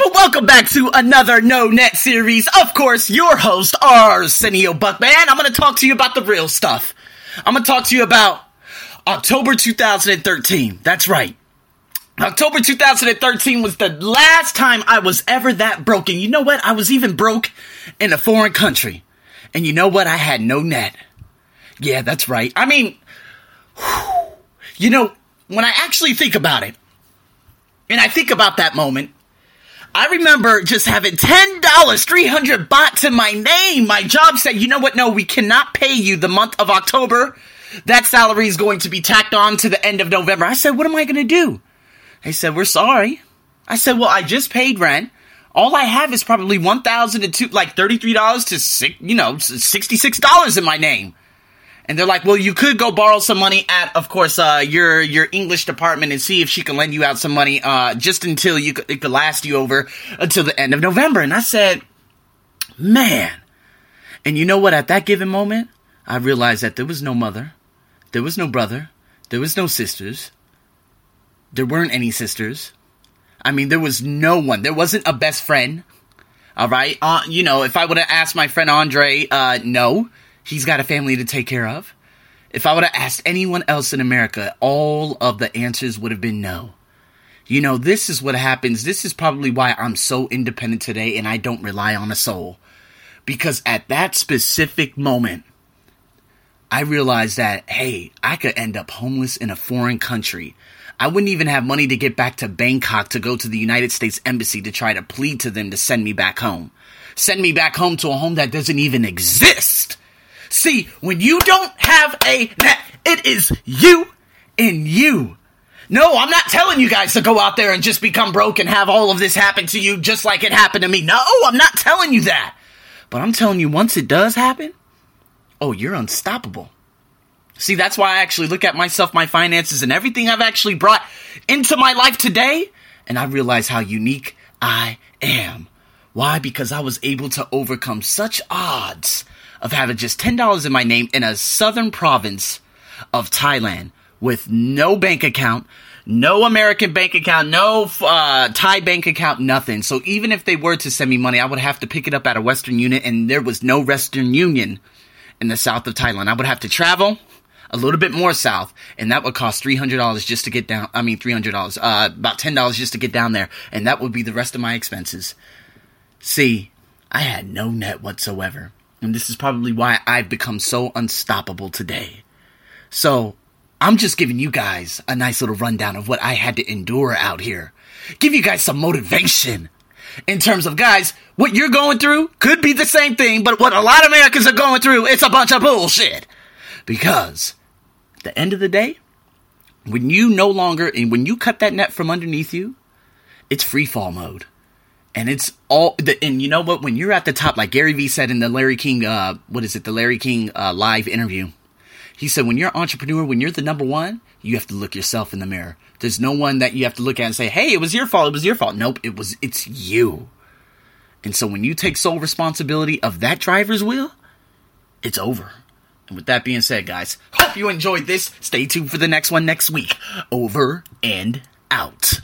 people? Welcome back to another No Net series. Of course, your host, Arsenio Buck, man. I'm going to talk to you about the real stuff. I'm going to talk to you about October 2013. That's right. October 2013 was the last time I was ever that broken. You know what? I was even broke in a foreign country. And you know what? I had no net. Yeah, that's right. I mean, whew, you know, when I actually think about it, and I think about that moment, I remember just having $10, 300 baht to my name. My job said, you know what? No, we cannot pay you the month of October. That salary is going to be tacked on to the end of November. I said, what am I going to do? They said, we're sorry. I said, well, I just paid rent. All I have is probably one thousand to two, like thirty-three dollars to six, you know, sixty-six dollars in my name. And they're like, well, you could go borrow some money at, of course, uh, your your English department and see if she can lend you out some money, uh, just until you it could last you over until the end of November. And I said, man. And you know what? At that given moment, I realized that there was no mother, there was no brother, there was no sisters, there weren't any sisters. I mean, there was no one. There wasn't a best friend. All right. Uh, you know, if I would have asked my friend Andre, uh, no, he's got a family to take care of. If I would have asked anyone else in America, all of the answers would have been no. You know, this is what happens. This is probably why I'm so independent today and I don't rely on a soul. Because at that specific moment, I realized that, hey, I could end up homeless in a foreign country. I wouldn't even have money to get back to Bangkok to go to the United States Embassy to try to plead to them to send me back home. Send me back home to a home that doesn't even exist. See, when you don't have a it is you and you. No, I'm not telling you guys to go out there and just become broke and have all of this happen to you just like it happened to me. No, I'm not telling you that. But I'm telling you, once it does happen, oh, you're unstoppable. See, that's why I actually look at myself, my finances, and everything I've actually brought into my life today, and I realize how unique I am. Why? Because I was able to overcome such odds of having just $10 in my name in a southern province of Thailand with no bank account, no American bank account, no uh, Thai bank account, nothing. So even if they were to send me money, I would have to pick it up at a Western Union, and there was no Western Union in the south of Thailand. I would have to travel a little bit more south, and that would cost three hundred dollars just to get down. I mean, three hundred dollars, uh, about ten dollars just to get down there, and that would be the rest of my expenses. See, I had no net whatsoever, and this is probably why I've become so unstoppable today. So, I'm just giving you guys a nice little rundown of what I had to endure out here. Give you guys some motivation in terms of guys, what you're going through could be the same thing, but what a lot of Americans are going through, it's a bunch of bullshit. Because at the end of the day, when you no longer and when you cut that net from underneath you, it's free fall mode. And it's all the and you know what? When you're at the top, like Gary Vee said in the Larry King uh what is it, the Larry King uh live interview, he said when you're an entrepreneur, when you're the number one, you have to look yourself in the mirror. There's no one that you have to look at and say, Hey, it was your fault, it was your fault. Nope, it was it's you. And so when you take sole responsibility of that driver's wheel, it's over. And with that being said, guys, hope you enjoyed this. Stay tuned for the next one next week. Over and out.